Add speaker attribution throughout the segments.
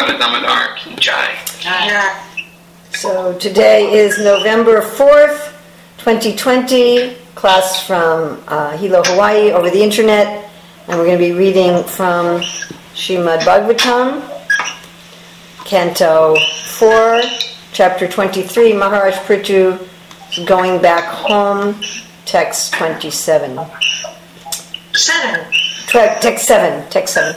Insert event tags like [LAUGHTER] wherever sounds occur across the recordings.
Speaker 1: Radha Damodar ki jai.
Speaker 2: So today is November 4th, 2020, class from uh, Hilo, Hawaii over the internet. And we're going to be reading from Shrimad Bhagavatam, Canto 4, Chapter 23, Maharaj Prithu going back home, text 27.
Speaker 3: Seven.
Speaker 2: Twe- Text 7, text 7.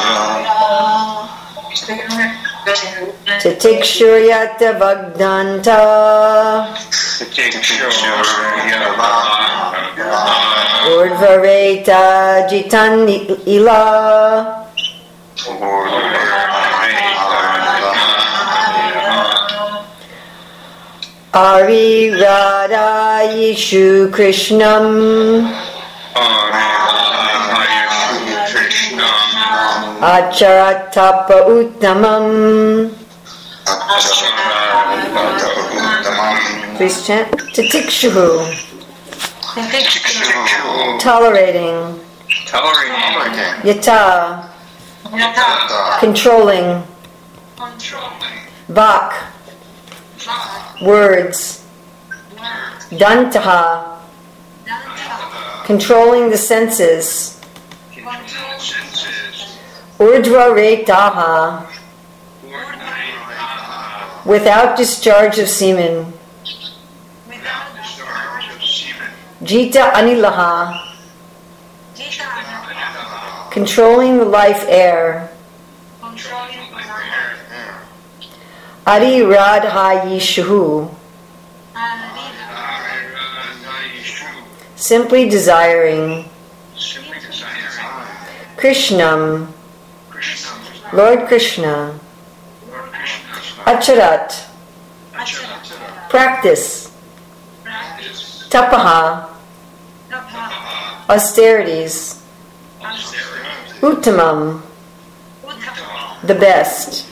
Speaker 2: Titikshuriyata Bhagdanta. Urdvareta Jitan Ila. Ari Radha Yishu Krishnam. Acharatapa Uttamam. Please chant. Titikshuru. Tolerating. Tolerating. Yata. Yata. Controlling. Controlling. Vak. Words. Dantaha. Controlling the senses. Urdhva Retaha. Without discharge of semen. Jita Anilaha. Controlling the life air. Adi Radha Yishu. Simply desiring. Krishnam. Lord Krishna. Acharat. Practice. Tapaha. Austerities. Uttamam. The best.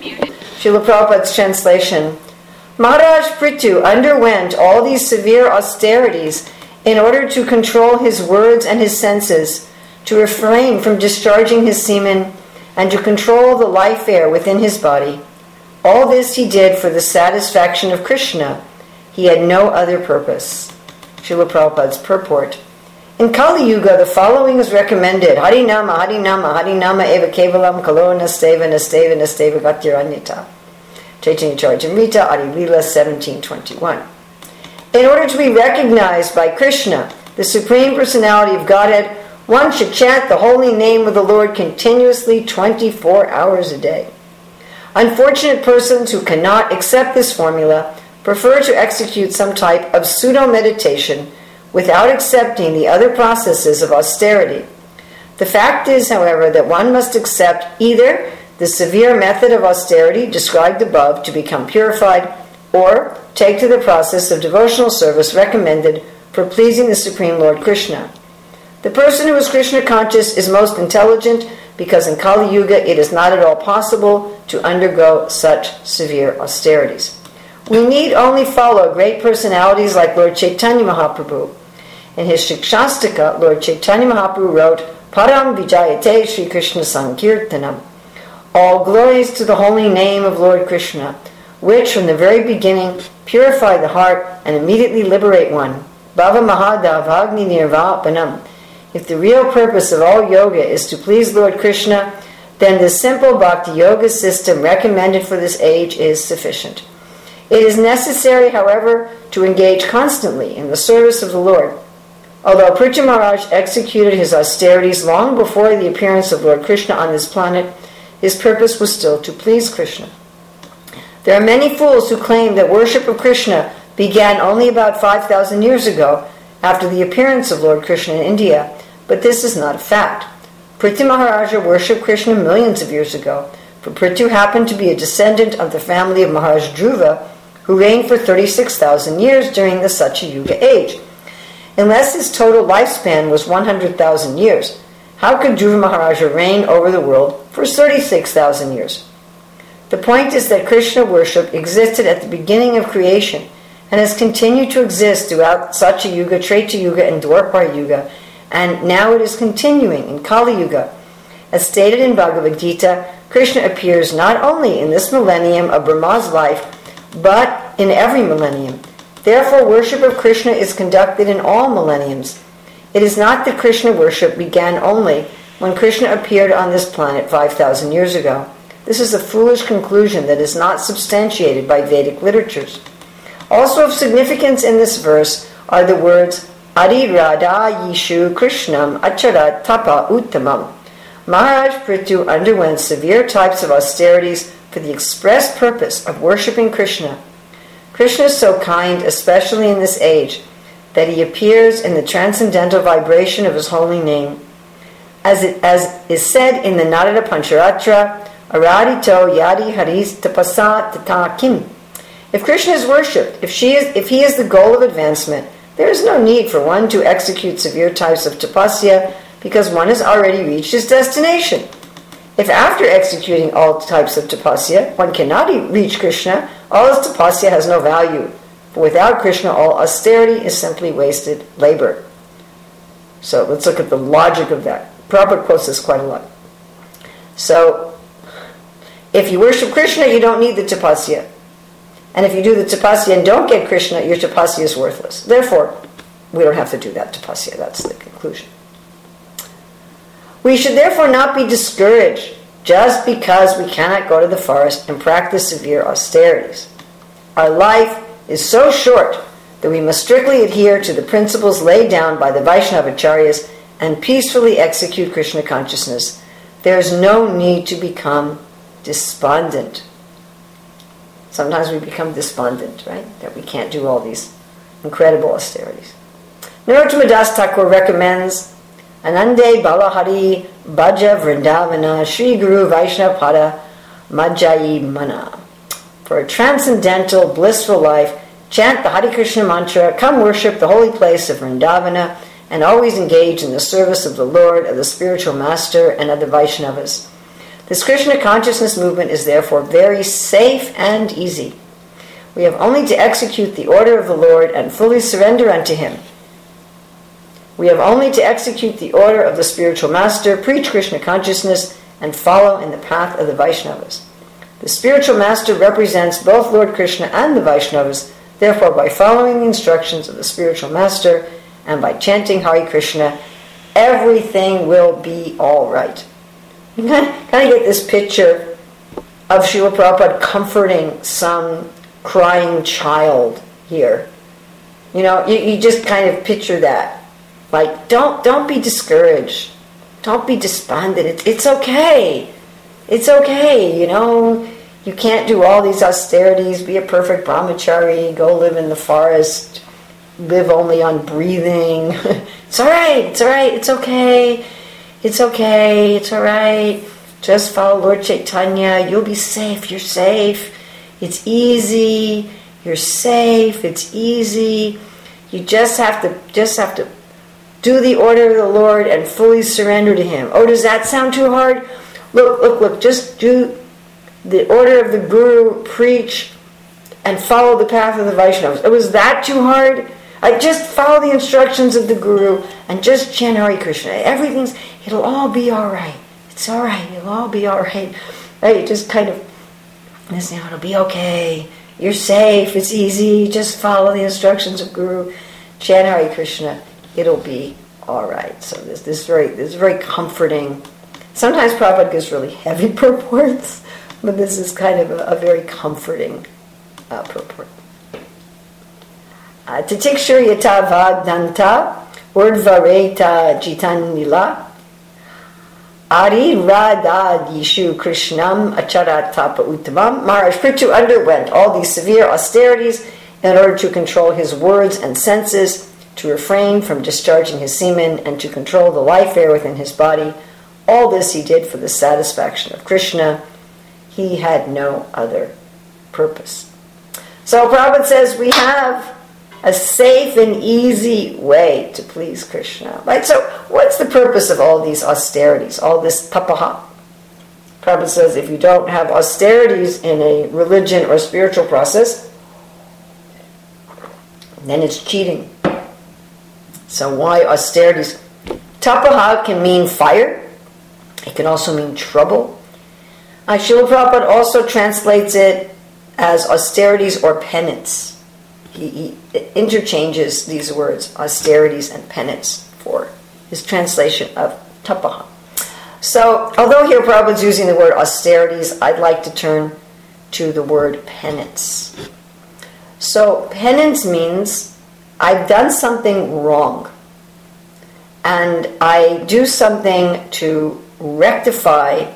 Speaker 2: Srila Prabhupada's translation. Maharaj Prithu underwent all these severe austerities in order to control his words and his senses, to refrain from discharging his semen, and to control the life air within his body. All this he did for the satisfaction of Krishna. He had no other purpose. Srila Prabhupada's purport. In Kali Yuga, the following is recommended Harinama, Harinama, Harinama eva kevalam kalo nasteva nasteva nasteva gatiranyata. Chaitanya Charitamrita, Adi Lila 1721. In order to be recognized by Krishna, the Supreme Personality of Godhead, one should chant the holy name of the Lord continuously 24 hours a day. Unfortunate persons who cannot accept this formula prefer to execute some type of pseudo meditation without accepting the other processes of austerity. The fact is, however, that one must accept either the severe method of austerity described above to become purified, or take to the process of devotional service recommended for pleasing the Supreme Lord Krishna. The person who is Krishna conscious is most intelligent because in Kali Yuga it is not at all possible to undergo such severe austerities. We need only follow great personalities like Lord Chaitanya Mahaprabhu. In his Shikshashtaka, Lord Chaitanya Mahaprabhu wrote, Param Vijayate Sri Krishna Sankirtanam. All glories to the holy name of Lord Krishna, which from the very beginning purify the heart and immediately liberate one. Bhava Mahadav Agni Nirvapanam. If the real purpose of all yoga is to please Lord Krishna, then the simple bhakti yoga system recommended for this age is sufficient. It is necessary, however, to engage constantly in the service of the Lord. Although Prithu Maharaj executed his austerities long before the appearance of Lord Krishna on this planet, his purpose was still to please Krishna. There are many fools who claim that worship of Krishna began only about 5,000 years ago after the appearance of Lord Krishna in India, but this is not a fact. Prithu Maharaja worshipped Krishna millions of years ago, For Prithu happened to be a descendant of the family of Maharaj Dhruva, who reigned for 36,000 years during the Satyayuga age. Unless his total lifespan was 100,000 years, how could Dhruva Maharaja reign over the world for 36,000 years? The point is that Krishna worship existed at the beginning of creation and has continued to exist throughout Satyayuga, Treta Yuga, and Dwapara Yuga, and now it is continuing in Kali Yuga. As stated in Bhagavad Gita, Krishna appears not only in this millennium of Brahma's life, but in every millennium. Therefore, worship of Krishna is conducted in all millenniums. It is not that Krishna worship began only when Krishna appeared on this planet 5,000 years ago. This is a foolish conclusion that is not substantiated by Vedic literatures. Also of significance in this verse are the words Adi Radha Yishu Krishnam Acharat Tapa Uttamam. Maharaj Prithu underwent severe types of austerities for the express purpose of worshipping Krishna. Krishna is so kind, especially in this age, that he appears in the transcendental vibration of his holy name. As, it, as is said in the Narada Pancharatra, Aradito Yadi Haris Tapasa Tata Kim. If Krishna is worshipped, if, she is, if he is the goal of advancement, there is no need for one to execute severe types of tapasya because one has already reached his destination. If after executing all types of tapasya, one cannot reach Krishna, all his tapasya has no value. For without Krishna, all austerity is simply wasted labor. So let's look at the logic of that. Prabhupada quotes this quite a lot. So, if you worship Krishna, you don't need the tapasya. And if you do the tapasya and don't get Krishna, your tapasya is worthless. Therefore, we don't have to do that tapasya. That's the conclusion. We should therefore not be discouraged just because we cannot go to the forest and practice severe austerities. Our life is so short that we must strictly adhere to the principles laid down by the Vaishnavacharyas and peacefully execute Krishna consciousness. There is no need to become despondent. Sometimes we become despondent, right? That we can't do all these incredible austerities. Narottama Das Thakur recommends Anande Balahari Bhaja Vrindavana Sri Guru Vaishnapada Majjayi Mana. For a transcendental, blissful life, chant the Hare Krishna mantra, come worship the holy place of Vrindavana, and always engage in the service of the Lord, of the spiritual master, and of the Vaishnavas. This Krishna consciousness movement is therefore very safe and easy. We have only to execute the order of the Lord and fully surrender unto Him. We have only to execute the order of the spiritual master, preach Krishna consciousness, and follow in the path of the Vaishnavas. The spiritual master represents both Lord Krishna and the Vaishnavas, therefore, by following the instructions of the spiritual master and by chanting Hare Krishna, everything will be all right. You kind of, kind of get this picture of Srila Prabhupada comforting some crying child here. You know, you, you just kind of picture that. Like, don't don't be discouraged. Don't be despondent. It's it's okay. It's okay, you know. You can't do all these austerities, be a perfect brahmachari, go live in the forest, live only on breathing. [LAUGHS] it's all right, it's all right, it's okay, it's okay, it's all right. Just follow Lord Chaitanya, you'll be safe, you're safe. It's easy, you're safe, it's easy. You just have to just have to do the order of the Lord and fully surrender to Him. Oh, does that sound too hard? Look, look, look, just do the order of the Guru, preach, and follow the path of the Vaishnavas. Oh, it was that too hard? I just follow the instructions of the Guru and just chant Hare Krishna. Everything's, it'll all be all right. It's all right. It'll all be all right. Right? Just kind of, this, you know, it'll be okay. You're safe. It's easy. Just follow the instructions of Guru. Chant Krishna it'll be all right. So this this very this is very comforting. Sometimes Prabhupada gives really heavy [LAUGHS] purports, but this is kind of a, a very comforting purport. uh, purport. Uh, Titikshuryata Vagdanta Urdvareta Jitanila Ari Radha Yishu Krishnam Acharatapa Uttamam Maharaj Prithu underwent all these severe austerities in order to control his words and senses to refrain from discharging his semen, and to control the life air within his body. All this he did for the satisfaction of Krishna. He had no other purpose. So Prabhupada says we have a safe and easy way to please Krishna. Right? So what's the purpose of all these austerities, all this tapaha? Prabhupada says if you don't have austerities in a religion or spiritual process, then it's cheating. So why austerities? Tapaha can mean fire. It can also mean trouble. Uh, Srila Prabhupada also translates it as austerities or penance. He, he interchanges these words, austerities and penance, for his translation of tapaha. So, although here Prabhupada's using the word austerities, I'd like to turn to the word penance. So, penance means I've done something wrong and I do something to rectify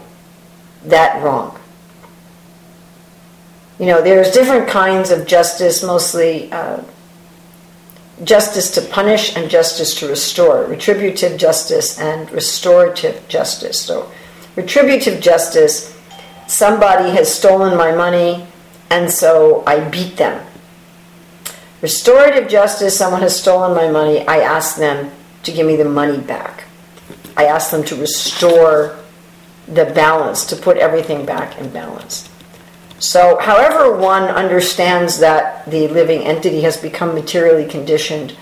Speaker 2: that wrong. You know, there's different kinds of justice, mostly uh, justice to punish and justice to restore, retributive justice and restorative justice. So, retributive justice, somebody has stolen my money and so I beat them. Restorative justice, someone has stolen my money, I ask them to give me the money back. I ask them to restore the balance, to put everything back in balance. So, however, one understands that the living entity has become materially conditioned,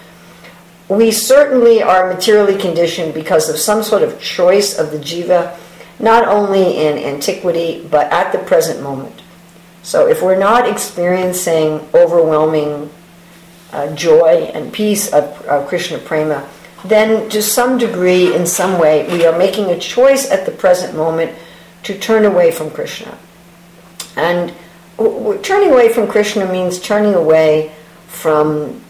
Speaker 2: we certainly are materially conditioned because of some sort of choice of the jiva, not only in antiquity, but at the present moment. So, if we're not experiencing overwhelming uh, joy and peace of, of Krishna prema, then to some degree, in some way, we are making a choice at the present moment to turn away from Krishna. And turning away from Krishna means turning away from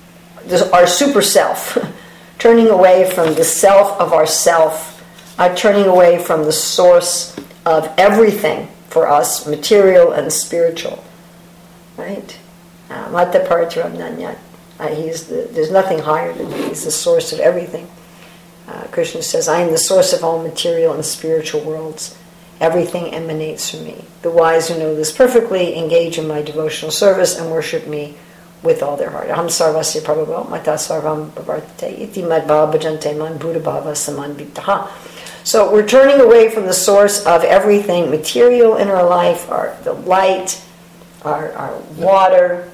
Speaker 2: our super self, [LAUGHS] turning away from the self of ourself, uh, turning away from the source of everything for us, material and spiritual. Right? Mata Parataram uh, he's the, there's nothing higher than he. He's the source of everything. Uh, Krishna says, I am the source of all material and spiritual worlds. Everything emanates from me. The wise who know this perfectly engage in my devotional service and worship me with all their heart. Aham sarvasya mata sarvam iti man buddha bhava saman. So we're turning away from the source of everything material in our life, our the light, our, our water,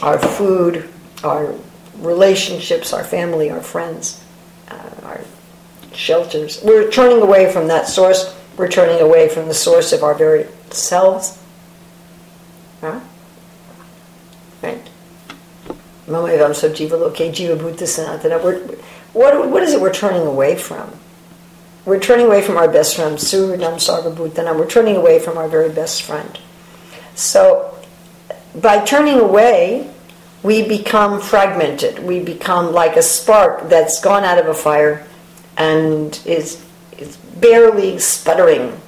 Speaker 2: our food, our relationships, our family, our friends, shelters. We're turning away from that source. We're turning away from the source of our very selves. Huh? Right? What, what is it we're turning away from? We're turning away from our best friend, Suhridam Sarvabhutanam. We're turning away from our very best friend. So by turning away, we become fragmented. We become like a spark that's gone out of a fire and is, is barely sputtering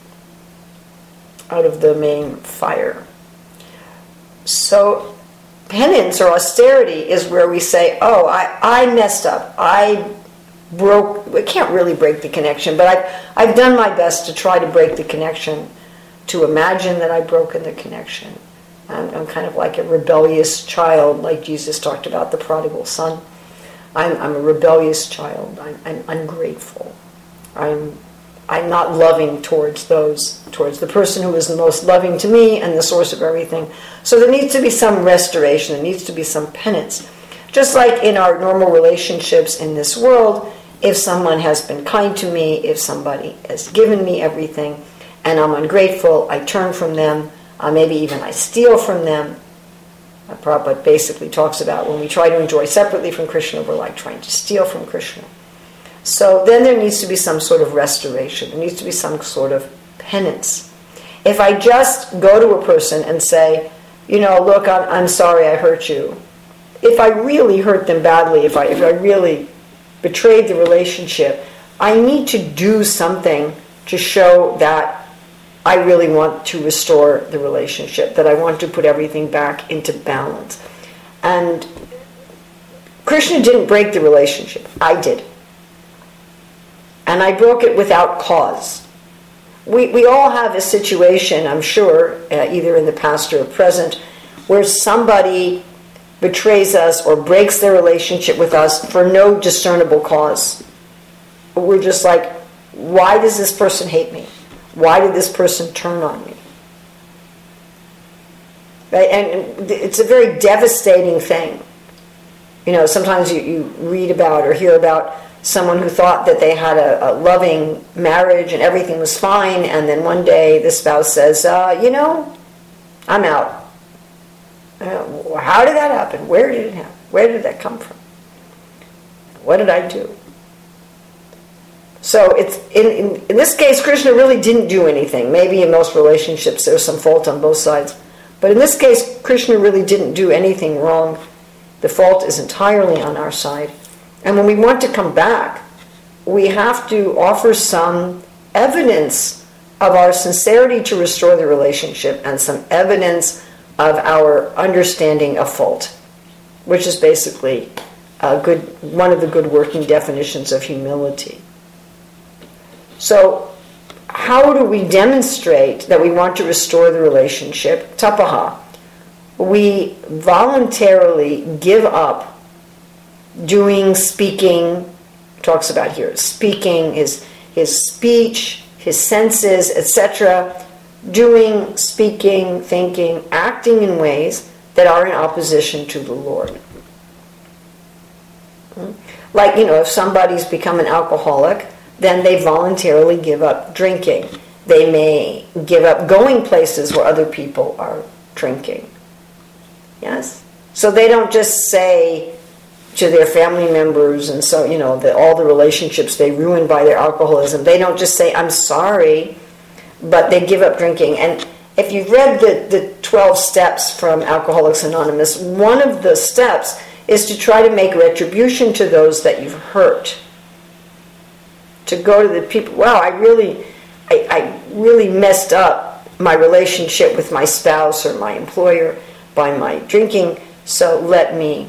Speaker 2: out of the main fire. So, penance or austerity is where we say, Oh, I, I messed up. I broke, we can't really break the connection, but I've, I've done my best to try to break the connection, to imagine that I've broken the connection I'm, I'm, kind of like a rebellious child, like Jesus talked about the prodigal son. I'm, I'm a rebellious child. I'm, I'm ungrateful. I'm, I'm not loving towards those, towards the person who is the most loving to me and the source of everything. So there needs to be some restoration. There needs to be some penance. Just like in our normal relationships in this world, if someone has been kind to me, if somebody has given me everything, and I'm ungrateful, I turn from them uh, maybe even I steal from them. Uh, Prabhupada basically talks about when we try to enjoy separately from Krishna, we're like trying to steal from Krishna. So then there needs to be some sort of restoration. There needs to be some sort of penance. If I just go to a person and say, you know, look, I'm, I'm sorry I hurt you. If I really hurt them badly, if I, if I really betrayed the relationship, I need to do something to show that I really want to restore the relationship, that I want to put everything back into balance. And Krishna didn't break the relationship, I did. And I broke it without cause. we, we all have a situation, I'm sure, uh, either in the past or present, where somebody betrays us or breaks their relationship with us for no discernible cause. We're just like, why does this person hate me? Why did this person turn on me? Right? And it's a very devastating thing. You know, sometimes you, you read about or hear about someone who thought that they had a, a loving marriage and everything was fine, and then one day the spouse says, uh, You know, I'm out. Uh, how did that happen? Where did it happen? Where did that come from? What did I do? So it's in, in, in this case, Krishna really didn't do anything. Maybe in most relationships there's some fault on both sides. But in this case, Krishna really didn't do anything wrong. The fault is entirely on our side. And when we want to come back, we have to offer some evidence of our sincerity to restore the relationship and some evidence of our understanding of fault, which is basically a good, one of the good working definitions of humility. So, how do we demonstrate that we want to restore the relationship? Tapaha. We voluntarily give up doing, speaking, talks about here, speaking, his, his speech, his senses, etc., doing, speaking, thinking, acting in ways that are in opposition to the Lord. Hmm? Like, you know, if somebody's become an alcoholic, then they voluntarily give up drinking. They may give up going places where other people are drinking. Yes? So they don't just say to their family members and so, you know, all the relationships they ruin by their alcoholism, they don't just say, I'm sorry, but they give up drinking. And if you've read the, the 12 steps from Alcoholics Anonymous, one of the steps is to try to make retribution to those that you've hurt to go to the people, wow, I really, I, I really messed up my relationship with my spouse or my employer by my drinking, so let me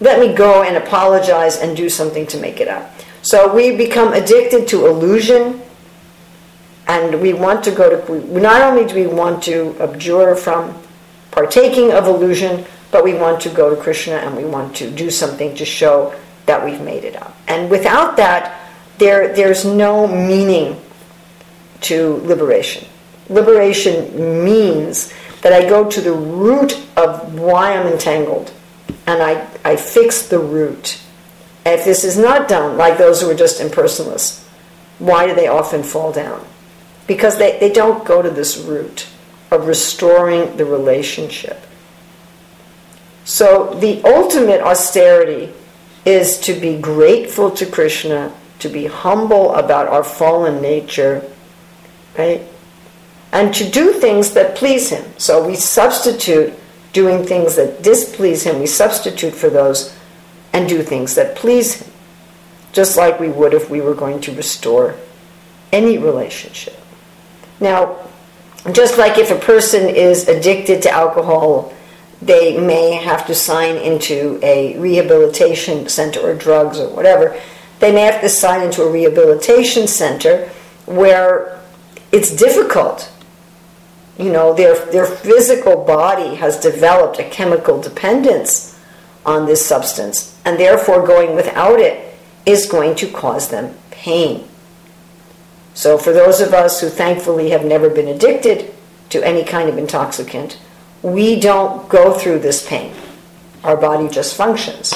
Speaker 2: let me go and apologize and do something to make it up. So we become addicted to illusion, and we want to go to. Not only do we want to abjure from partaking of illusion, but we want to go to Krishna and we want to do something to show that we've made it up. And without that, there, there's no meaning to liberation. Liberation means that I go to the root of why I'm entangled and I, I fix the root. if this is not done, like those who are just impersonalists, why do they often fall down? Because they, they don't go to this root of restoring the relationship. So the ultimate austerity is to be grateful to Krishna to be humble about our fallen nature, right? And to do things that please Him. So we substitute doing things that displease Him, we substitute for those and do things that please Him, just like we would if we were going to restore any relationship. Now, just like if a person is addicted to alcohol, they may have to sign into a rehabilitation center or drugs or whatever they may have to sign into a rehabilitation center where it's difficult. You know, their, their physical body has developed a chemical dependence on this substance, and therefore going without it is going to cause them pain. So, for those of us who thankfully have never been addicted to any kind of intoxicant, we don't go through this pain. Our body just functions.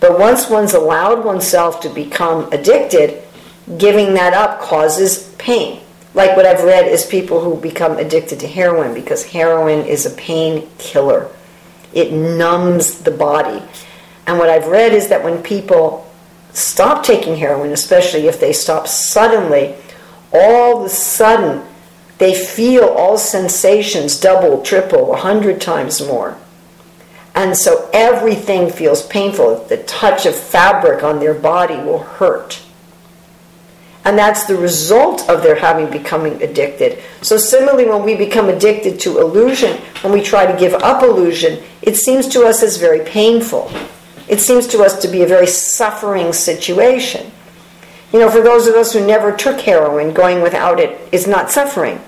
Speaker 2: But once one's allowed oneself to become addicted, giving that up causes pain. Like what I've read is people who become addicted to heroin because heroin is a pain killer. It numbs the body. And what I've read is that when people stop taking heroin, especially if they stop suddenly, all of a sudden they feel all sensations double, triple, a hundred times more. And so everything feels painful. The touch of fabric on their body will hurt. And that's the result of their having becoming addicted. So similarly, when we become addicted to illusion, when we try to give up illusion, it seems to us as very painful. It seems to us to be a very suffering situation. You know, for those of us who never took heroin, going without it is not suffering.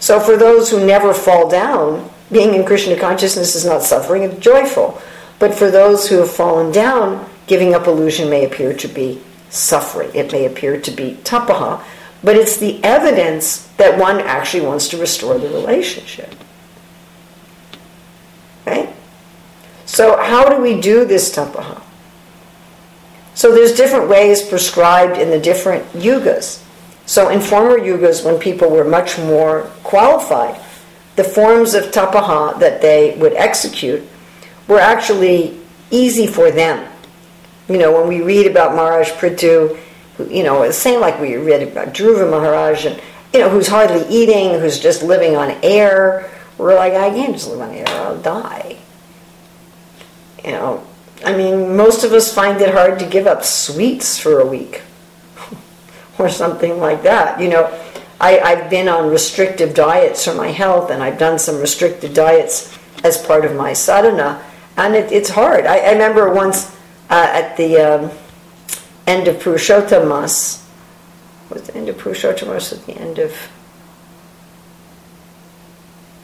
Speaker 2: So for those who never fall down, being in Krishna consciousness is not suffering, it's joyful. But for those who have fallen down, giving up illusion may appear to be suffering. It may appear to be tapaha, but it's the evidence that one actually wants to restore the relationship. Right? So how do we do this tapaha? So there's different ways prescribed in the different yugas. So in former yugas, when people were much more qualified, the forms of tapaha that they would execute were actually easy for them. You know, when we read about Maharaj Prithu, you know, the same like we read about Dhruva Maharaj, and, you know, who's hardly eating, who's just living on air, we're like, I can't just live on air, I'll die. You know, I mean, most of us find it hard to give up sweets for a week [LAUGHS] or something like that. You know, I, I've been on restrictive diets for my health, and I've done some restricted diets as part of my sadhana, and it, it's hard. I, I remember once uh, at the um, end of Purushottam Mas, was the end of Purushottam Mas at the end of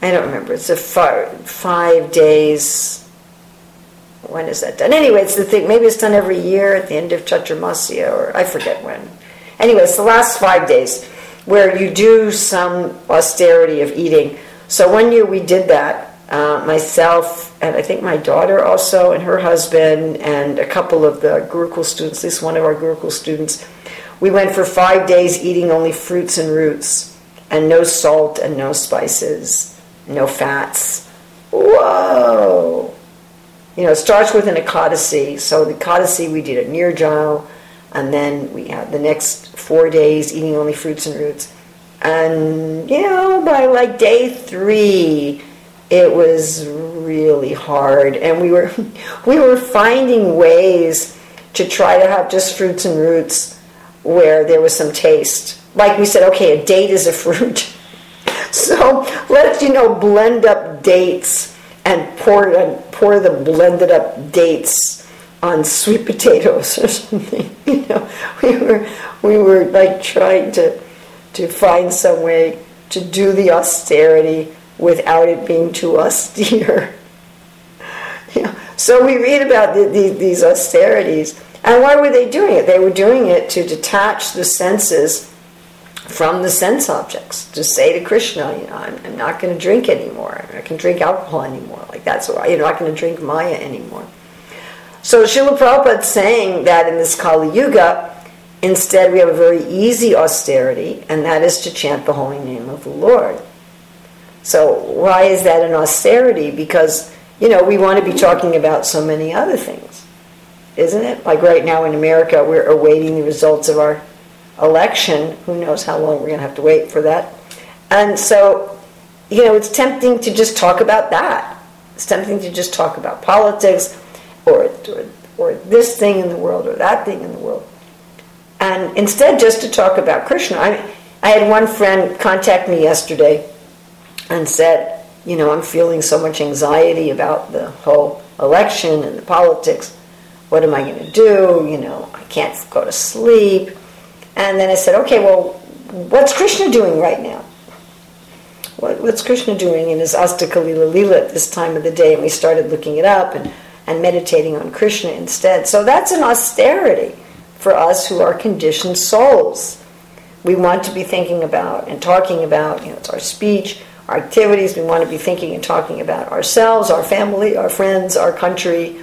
Speaker 2: I don't remember. It's a five, five days when is that done? Anyway, it's the thing. Maybe it's done every year at the end of Chaturmasya, or I forget when. Anyway, it's the last five days where you do some austerity of eating. So one year we did that. Uh, myself and I think my daughter also, and her husband, and a couple of the Gurukul students. At least one of our Gurukul students. We went for five days eating only fruits and roots, and no salt and no spices, no fats. Whoa! you know, it starts with an Ekadasi. So the Ekadasi we did at Nirjal, and then we had the next four days eating only fruits and roots. And, you know, by like day three, it was really hard. And we were, [LAUGHS] we were finding ways to try to have just fruits and roots where there was some taste. Like we said, okay, a date is a [LAUGHS] fruit. So let's, you know, blend up dates and pour and pour the blended up dates on sweet potatoes or [LAUGHS] something. You know, we were we were like trying to to find some way to do the austerity without it being too austere. [LAUGHS] you know, so we read about the, the, these austerities, and why were they doing it? They were doing it to detach the senses from the sense objects to say to Krishna, you know, I'm, I'm not going to drink anymore. I can drink alcohol anymore. Like that's why you're not going to drink Maya anymore. So Srila Prabhupada saying that in this Kali Yuga, instead we have a very easy austerity, and that is to chant the holy name of the Lord. So why is that an austerity? Because you know we want to be talking about so many other things, isn't it? Like right now in America, we're awaiting the results of our election. Who knows how long we're going to have to wait for that? And so, you know, it's tempting to just talk about that. It's tempting to just talk about politics or, or, or this thing in the world or that thing in the world. And instead, just to talk about Krishna. I, I had one friend contact me yesterday and said, you know, I'm feeling so much anxiety about the whole election and the politics. What am I going to do? You know, I can't go to sleep. And then I said, okay, well, what's Krishna doing right now? What, what's Krishna doing in his Astaka Lila Lila at this time of the day? And we started looking it up and, and meditating on Krishna instead. So that's an austerity for us who are conditioned souls. We want to be thinking about and talking about, you know, it's our speech, our activities. We want to be thinking and talking about ourselves, our family, our friends, our country,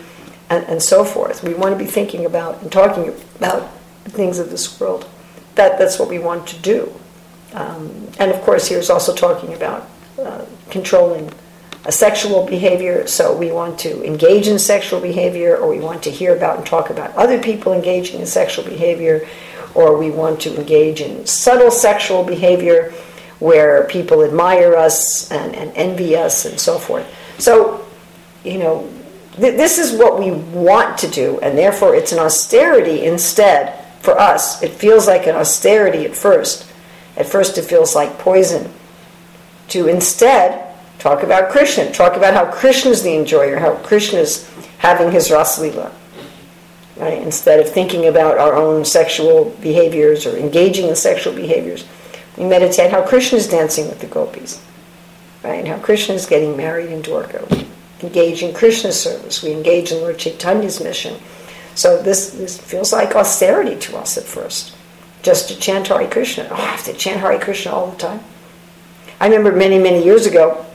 Speaker 2: and, and so forth. We want to be thinking about and talking about things of this world that, that's what we want to do. Um, and of course, here's also talking about uh, controlling a sexual behavior. So we want to engage in sexual behavior, or we want to hear about and talk about other people engaging in sexual behavior, or we want to engage in subtle sexual behavior where people admire us and, and envy us and so forth. So, you know, th- this is what we want to do, and therefore it's an austerity instead for us, it feels like an austerity at first. At first, it feels like poison. To instead talk about Krishna, talk about how Krishna is the enjoyer, how Krishna is having his Raslila. right? Instead of thinking about our own sexual behaviors or engaging in sexual behaviors, we meditate how Krishna is dancing with the gopis, right? And How Krishna is getting married in Dwarka. Engage in Krishna's service. We engage in Lord Chaitanya's mission. So this, this feels like austerity to us at first, just to chant Hare Krishna. Oh, I have to chant Hare Krishna all the time. I remember many, many years ago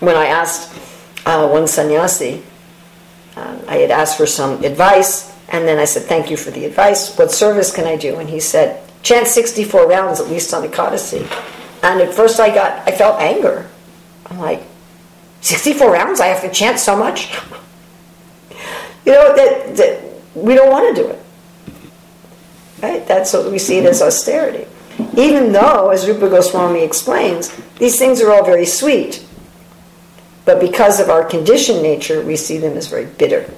Speaker 2: when I asked uh, one sannyasi, uh, I had asked for some advice, and then I said, Thank you for the advice. What service can I do? And he said, Chant 64 rounds at least on Ekadasi. And at first I got, I felt anger. I'm like, 64 rounds? I have to chant so much? [LAUGHS] you know, that, that we don't want to do it. Right? That's what we see it as austerity. Even though, as Rupa Goswami explains, these things are all very sweet. But because of our conditioned nature, we see them as very bitter.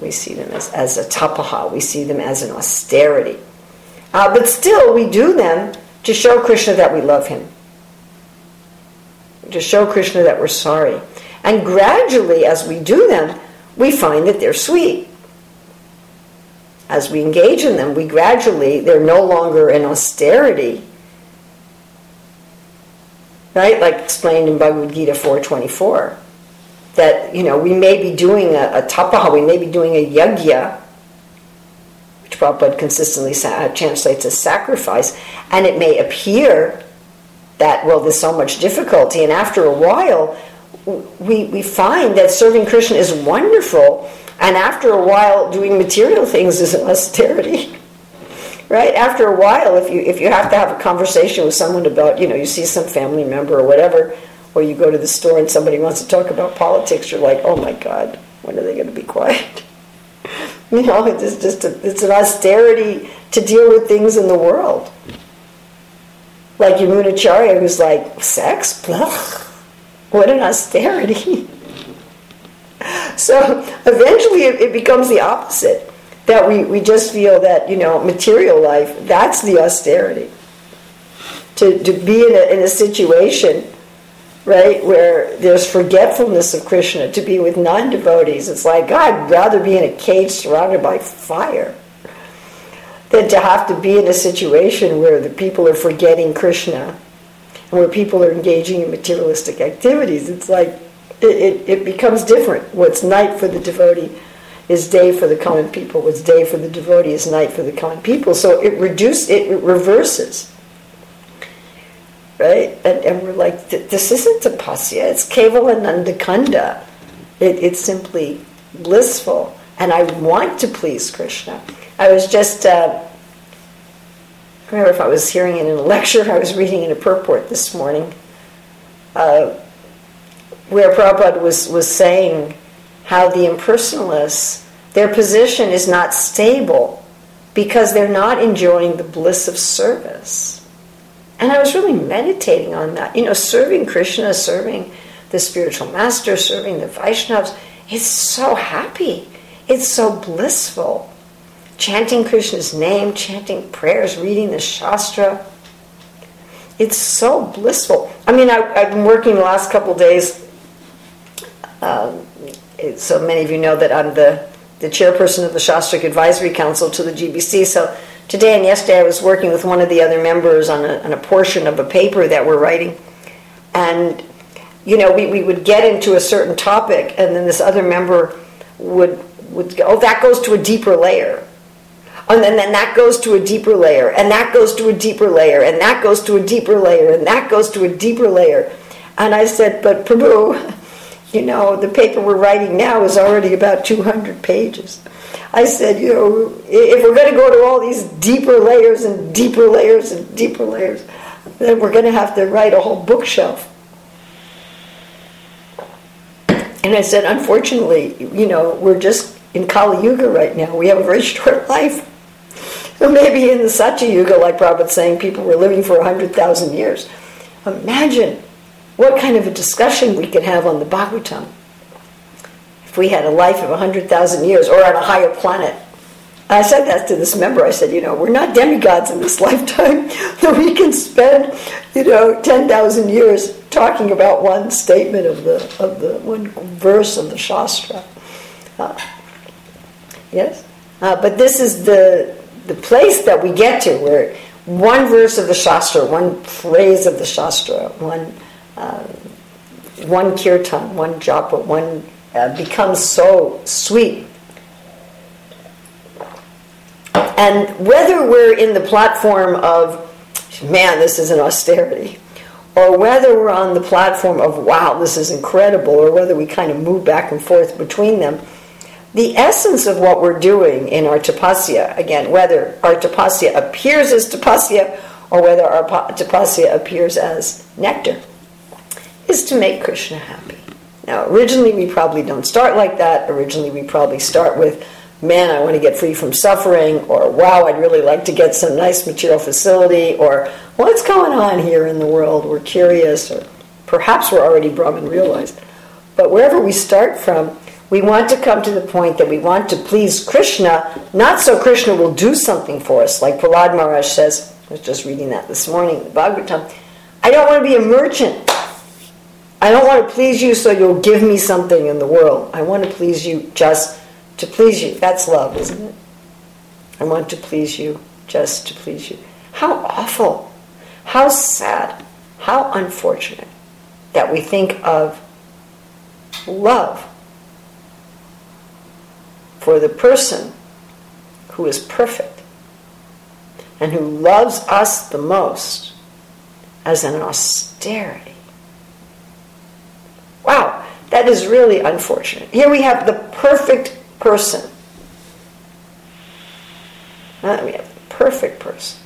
Speaker 2: We see them as, as a tapaha. We see them as an austerity. Uh, but still, we do them to show Krishna that we love him. To show Krishna that we're sorry. And gradually, as we do them, we find that they're sweet. As we engage in them, we gradually, they're no longer an austerity, right? Like explained in Bhagavad Gita 424. That, you know, we may be doing a, a tapaha, we may be doing a yagya, which Prabhupada consistently sa- uh, translates as sacrifice, and it may appear that, well, there's so much difficulty, and after a while, we, we find that serving Krishna is wonderful, and after a while, doing material things is an austerity. [LAUGHS] right? After a while, if you if you have to have a conversation with someone about, you know, you see some family member or whatever, or you go to the store and somebody wants to talk about politics, you're like, oh my God, when are they going to be quiet? [LAUGHS] you know, it's just a, it's an austerity to deal with things in the world. Like Yamunacharya, who's like, sex? Blah. What an austerity. [LAUGHS] so eventually it, it becomes the opposite that we, we just feel that you know material life that's the austerity to, to be in a, in a situation right where there's forgetfulness of krishna to be with non-devotees it's like i'd rather be in a cage surrounded by fire than to have to be in a situation where the people are forgetting krishna and where people are engaging in materialistic activities it's like it, it, it becomes different what's night for the devotee is day for the common people. What's day for the devotee is night for the common people. So it reduces, it reverses. Right? And, and we're like, this isn't tapasya, it's kevalanandakanda. It, it's simply blissful. And I want to please Krishna. I was just, uh, I remember if I was hearing it in a lecture, [LAUGHS] I was reading in a purport this morning, uh, where Prabhupada was, was saying, how the impersonalists, their position is not stable because they're not enjoying the bliss of service. And I was really meditating on that. You know, serving Krishna, serving the spiritual master, serving the Vaishnavas, it's so happy. It's so blissful. Chanting Krishna's name, chanting prayers, reading the Shastra. It's so blissful. I mean, I, have been working the last couple days um, so many of you know that I'm the, the chairperson of the Shastric Advisory Council to the GBC. So today and yesterday I was working with one of the other members on a, on a portion of a paper that we're writing. And, you know, we, we would get into a certain topic and then this other member would, would go, oh, that goes to a deeper layer. And then, then that goes to a deeper layer, and that goes to a deeper layer, and that goes to a deeper layer, and that goes to a deeper layer. And I said, but Prabhu, [LAUGHS] you know, the paper we're writing now is already about 200 pages. I said, you know, if we're going to go to all these deeper layers and deeper layers and deeper layers, then we're going to have to write a whole bookshelf. And I said, unfortunately, you know, we're just in Kali Yuga right now. We have a very [LAUGHS] short life. So maybe in the Satya Yuga, like Prabhupada's saying, people were living for 100,000 years. Imagine what kind of a discussion we could have on the Bhagavatam we had a life of 100,000 years or on a higher planet. I said that to this member. I said, you know, we're not demigods in this [LAUGHS] lifetime that [LAUGHS] we can spend, you know, 10,000 years talking about one statement of the, of the one verse of the Shastra. Uh, yes? Uh, but this is the, the place that we get to where one verse of the Shastra, one phrase of the Shastra, one, uh, one kirtan, one japa, one uh, becomes so sweet. And whether we're in the platform of, man, this is an austerity, or whether we're on the platform of, wow, this is incredible, or whether we kind of move back and forth between them, the essence of what we're doing in our tapasya, again, whether our tapasya appears as tapasya or whether our tapasya appears as nectar, is to make Krishna happy. Now, originally we probably don't start like that. Originally we probably start with, man, I want to get free from suffering, or wow, I'd really like to get some nice material facility, or what's going on here in the world? We're curious, or perhaps we're already Brahman realized. But wherever we start from, we want to come to the point that we want to please Krishna, not so Krishna will do something for us, like Prahlad Maharaj says. I was just reading that this morning in the Bhagavatam. I don't want to be a merchant. I don't want to please you so you'll give me something in the world. I want to please you just to please you. That's love, isn't it? I want to please you just to please you. How awful, how sad, how unfortunate that we think of love for the person who is perfect and who loves us the most as an austerity. That is really unfortunate. Here we have the perfect person. Uh, we have the perfect person.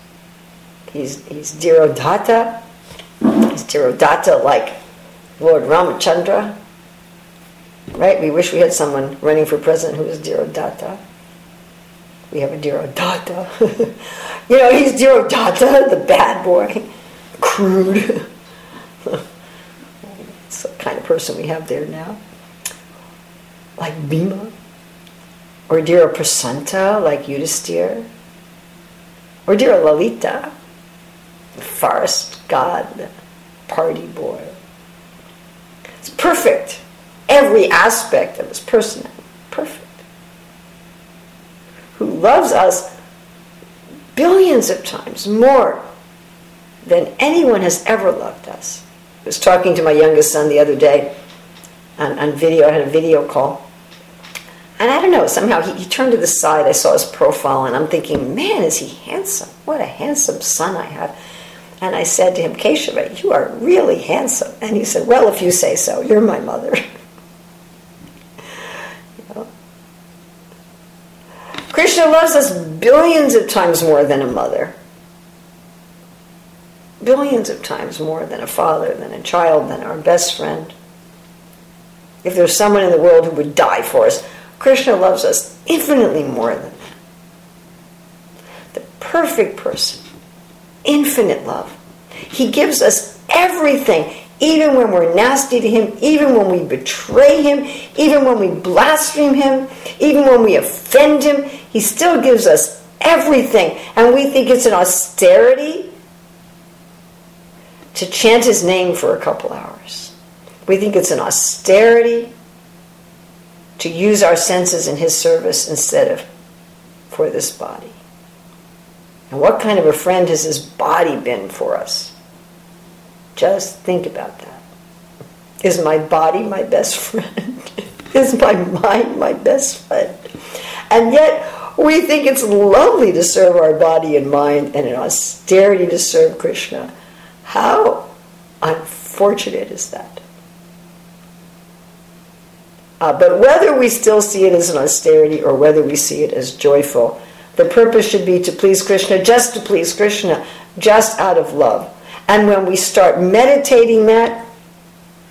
Speaker 2: He's, he's Dhirodhata. He's Dhirodhata like Lord Ramachandra. Right? We wish we had someone running for president who was Dhirodhata. We have a Dhirodhata. [LAUGHS] you know, he's Dhirodhata, the bad boy, [LAUGHS] crude. [LAUGHS] person we have there now. Like Bhima. Or Dhira Prasanta, like Yudhisthira. Or Dhira Lalita, forest god, party boy. It's perfect every aspect of his person, Perfect. Who loves us billions of times more than anyone has ever loved us. I was talking to my youngest son the other day on, on video. I had a video call. And I don't know, somehow he, he, turned to the side. I saw his profile, and I'm thinking, man, is he handsome? What a handsome son I have. And I said to him, Keshava, you are really handsome. And he said, Well, if you say so, you're my mother. [LAUGHS] Krishna loves us billions of times more than a mother. Billions of times more than a father, than a child, than our best friend. If there's someone in the world who would die for us, Krishna loves us infinitely more than that. The perfect person, infinite love. He gives us everything even when we're nasty to him, even when we betray him, even when we blaspheme him, even when we offend him, he still gives us everything. And we think it's an austerity to chant his name for a couple hours. We think it's an austerity to use our senses in his service instead of for this body. And what kind of a friend has his body been for us? Just think about that. Is my body my best friend? [LAUGHS] Is my mind my best friend? And yet, we think it's lovely to serve our body and mind and an austerity to serve Krishna. How unfortunate is that? Uh, but whether we still see it as an austerity or whether we see it as joyful, the purpose should be to please Krishna, just to please Krishna, just out of love. And when we start meditating that,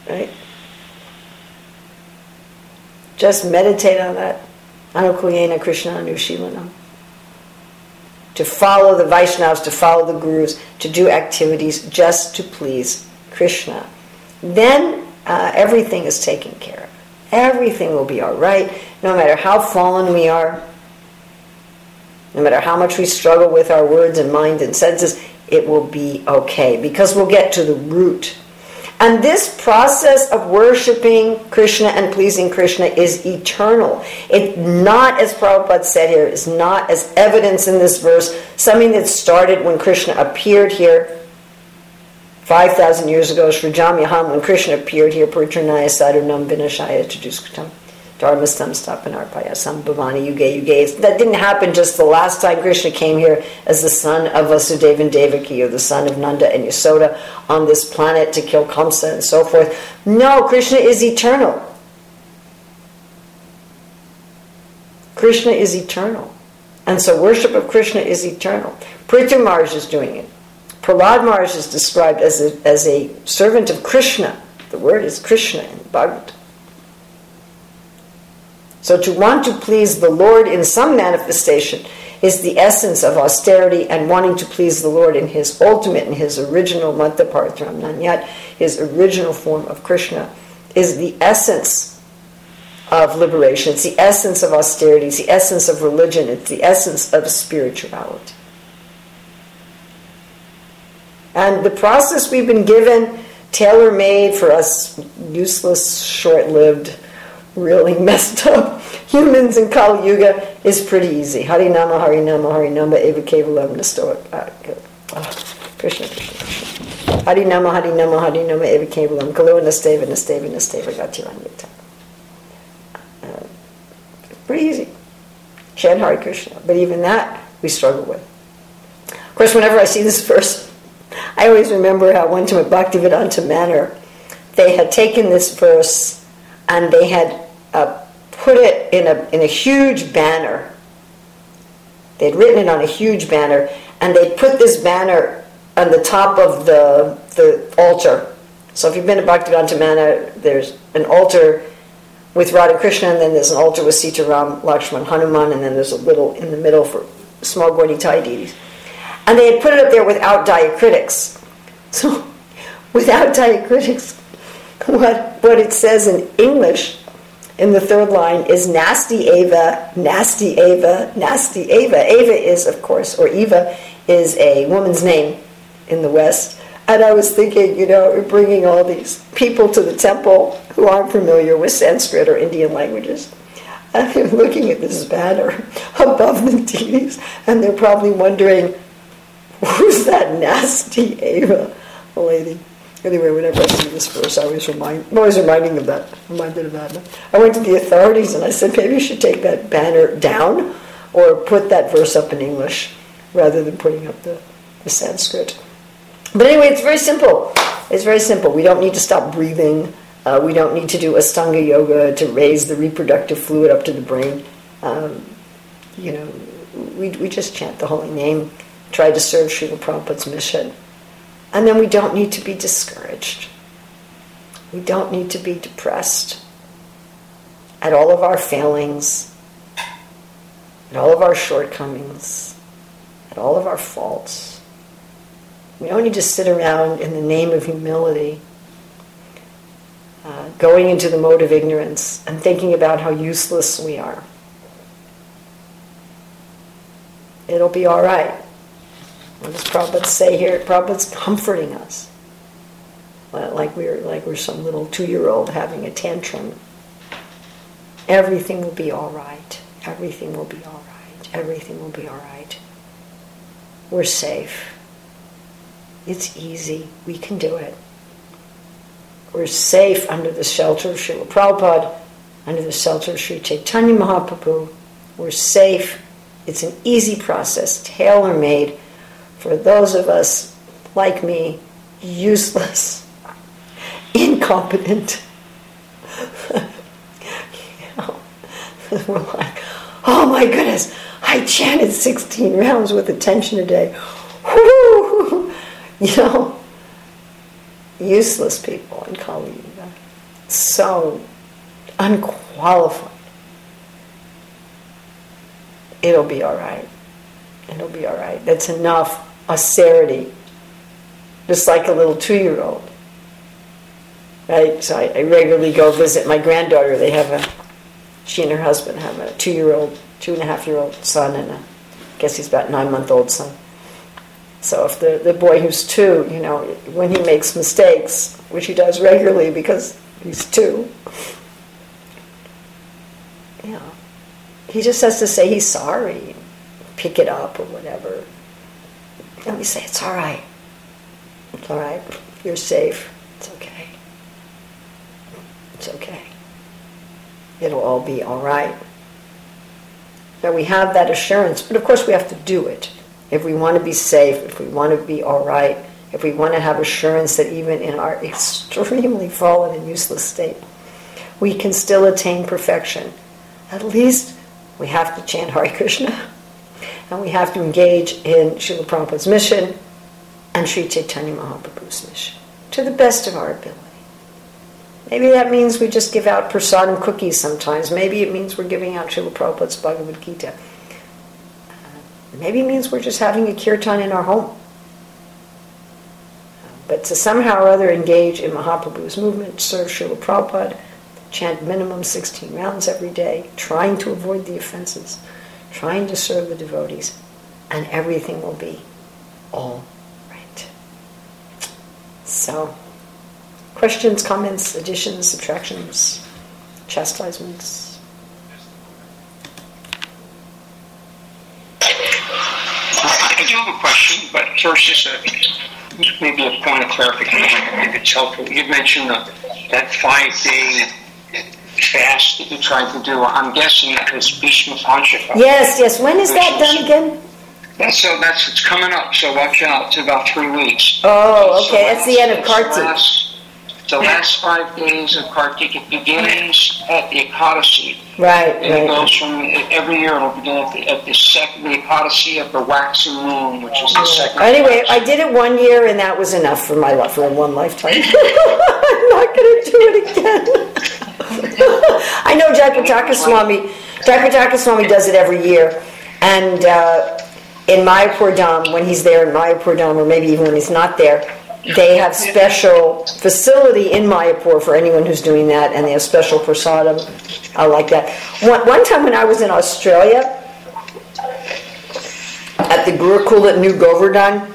Speaker 2: right? Just meditate on that. Anukulyena Krishna Anushilanam. To follow the Vaishnavas, to follow the Gurus, to do activities just to please Krishna. Then uh, everything is taken care of. Everything will be all right, no matter how fallen we are, no matter how much we struggle with our words and mind and senses, it will be okay because we'll get to the root. And this process of worshiping Krishna and pleasing Krishna is eternal. It's not, as Prabhupada said here, is not as evidence in this verse, something that started when Krishna appeared here 5,000 years ago, Srijamyaham, when Krishna appeared here, Paritranaya Sadhunam Vinashaya Chajuskatam. Dharmastam Stapanarpaya uh, Sambhavani Yuge Yuge. That didn't happen just the last time Krishna came here as the son of Vasudeva and Devaki or the son of Nanda and Yasoda on this planet to kill Kamsa and so forth. No, Krishna is eternal. Krishna is eternal. And so worship of Krishna is eternal. Prithu Maharaj is doing it. Prahlad Maharaj is described as a, as a servant of Krishna. The word is Krishna in Bhagavad. So to want to please the Lord in some manifestation is the essence of austerity and wanting to please the Lord in his ultimate, in his original Madhyapartram Nanyat, his original form of Krishna, is the essence of liberation. It's the essence of austerity. It's the essence of religion. It's the essence of spirituality. And the process we've been given, tailor made for us useless, short lived really [LAUGHS] messed up humans in Kali Yuga is pretty easy. Harinama, Harinama, Harinama, Eva Kevalam. Uh, Krishna, Krishna, Krishna. Harinama, Harinama, Harinama, Eva Kevalam, Kalau Nasteva, Nasteva, Nasteva, Gatiranyata. Uh, pretty easy. Chant Hare Krishna. But even that we struggle with. Of course, whenever I see this [LAUGHS] verse, I always remember how one time at Bhaktivedanta Manor, they had taken this verse and they had uh, put it in a, in a huge banner. They'd written it on a huge banner, and they put this banner on the top of the, the altar. So if you've been to Bhaktivedanta Manor, there's an altar with Radha Krishna, and then there's an altar with Sita Ram, Lakshman, Hanuman, and then there's a little in the middle for small Gaur Nitai deities. And they had put it up there without diacritics. So, [LAUGHS] without diacritics, what, what it says in English in the third line is nasty Ava, nasty Ava, nasty Ava. Ava is, of course, or Eva is a woman's name in the West. And I was thinking, you know, bringing all these people to the temple who aren't familiar with Sanskrit or Indian languages. I'm looking at this banner above the deities, and they're probably wondering, who's that nasty Ava lady? Anyway, whenever I see this verse, I always remind, I'm always reminding of that, reminded of that. I went to the authorities and I said, maybe you should take that banner down or put that verse up in English rather than putting up the, the Sanskrit. But anyway, it's very simple. It's very simple. We don't need to stop breathing. Uh, we don't need to do Astanga yoga to raise the reproductive fluid up to the brain. Um, you know, we, we just chant the holy name, try to serve Srila Prabhupada's mission. And then we don't need to be discouraged. We don't need to be depressed at all of our failings, at all of our shortcomings, at all of our faults. We don't need to sit around in the name of humility, uh, going into the mode of ignorance and thinking about how useless we are. It'll be all right. What does Prabhupada say here? Prabhupada's comforting us. Like we're like we're some little two-year-old having a tantrum. Everything will be all right. Everything will be all right. Everything will be all right. We're safe. It's easy. We can do it. We're safe under the shelter of Srila Prabhupada, under the shelter of Sri Chaitanya Mahaprabhu. We're safe. It's an easy process, tailor made for those of us like me, useless, [LAUGHS] incompetent. you [LAUGHS] know, we're like, oh my goodness, I chanted 16 rounds with attention today. [LAUGHS] You know, useless people in Kali Yuga. So unqualified. It'll be all right. It'll be all right. That's enough austerity, just like a little two year old. Right? So I, I, regularly go visit my granddaughter. They have a, she and her husband have a two year old, two and a half year old son, and a, I guess he's about nine month old son. So if the, the boy who's two, you know, when he makes mistakes, which he does regularly because he's two, you know, he just has to say he's sorry, pick it up or whatever. And we say, it's all right. It's all right. You're safe. It's okay. It's okay. It'll all be all right. Now we have that assurance, but of course we have to do it. If we want to be safe, if we want to be all right, if we want to have assurance that even in our [LAUGHS] extremely fallen and useless state, we can still attain perfection, at least we have to chant Hare Krishna [LAUGHS] and we have to engage in Srila Prabhupada's mission and Sri Chaitanya Mahaprabhu's mission to the best of our ability. Maybe that means we just give out prasadam cookies sometimes. Maybe it means we're giving out Srila Prabhupada's Bhagavad Gita. Uh, maybe it means we're just having a kirtan in our home. Uh, but to somehow or other engage in Mahaprabhu's movement, serve Srila Prabhupada, chant minimum 16 rounds every day, trying to avoid the offenses, trying to serve the devotees, and everything will be all right. So, questions, comments, additions, subtractions, chastisements?
Speaker 1: I do have a question, but first just a, maybe a point of clarification, if it's helpful. You mentioned the, that five-day fast that you tried to do. I'm guessing that was Bhishma Panchaka.
Speaker 2: Yes, yes. When is that done again?
Speaker 1: That's, so that's it's coming up. So watch out. It's about three weeks.
Speaker 2: Oh,
Speaker 1: So
Speaker 2: okay. That's the end of Kartik.
Speaker 1: last- The last five days of Kartik. It begins at the Ekadasi.
Speaker 2: Right,
Speaker 1: And it
Speaker 2: right.
Speaker 1: goes from every year. It'll begin at the, at the second, the Ekadasi of the waxing moon, which is the second.
Speaker 2: Anyway, I did it one year, and that was enough for my life for one lifetime. [LAUGHS] I'm not going to do it again. [LAUGHS] [LAUGHS] I know Jayapataka Swami. Jayapataka Swami does it every year, and uh, in Mayapur Dham, when he's there in Mayapur Dham, or maybe even when he's not there, they have special facility in Mayapur for anyone who's doing that, and they have special prasadam. I like that. One, one time when I was in Australia, at the Gurukul at New Govardhan,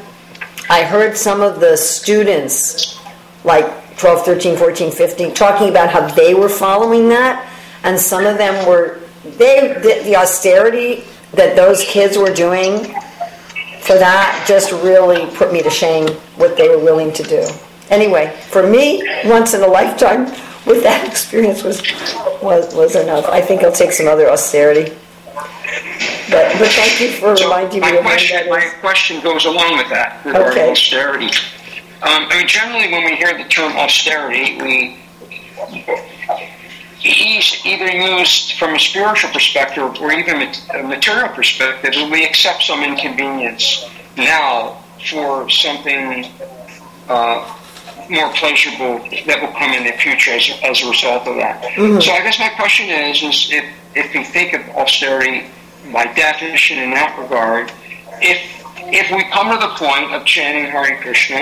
Speaker 2: I heard some of the students, like 12, 13, 14, 15, talking about how they were following that, and some of them were, they, the, the austerity that those kids were doing for that just really put me to shame what they were willing to do. Anyway, for me, once in a lifetime, [LAUGHS] with that experience was, was, was enough. I think I'll take some other austerity. But, but thank you for
Speaker 1: So
Speaker 2: reminding me
Speaker 1: my
Speaker 2: of
Speaker 1: question, my question goes along with that regarding
Speaker 2: Okay.
Speaker 1: austerity. Um, I mean, generally, when we hear the term austerity, we it's either used from a spiritual perspective or even a material perspective, and we accept some inconvenience now for something uh, more pleasurable that will come in the future as, as a result of that. So I guess my question is, is if, if we think of austerity by definition in that regard, if if we come to the point of chanting Hare Krishna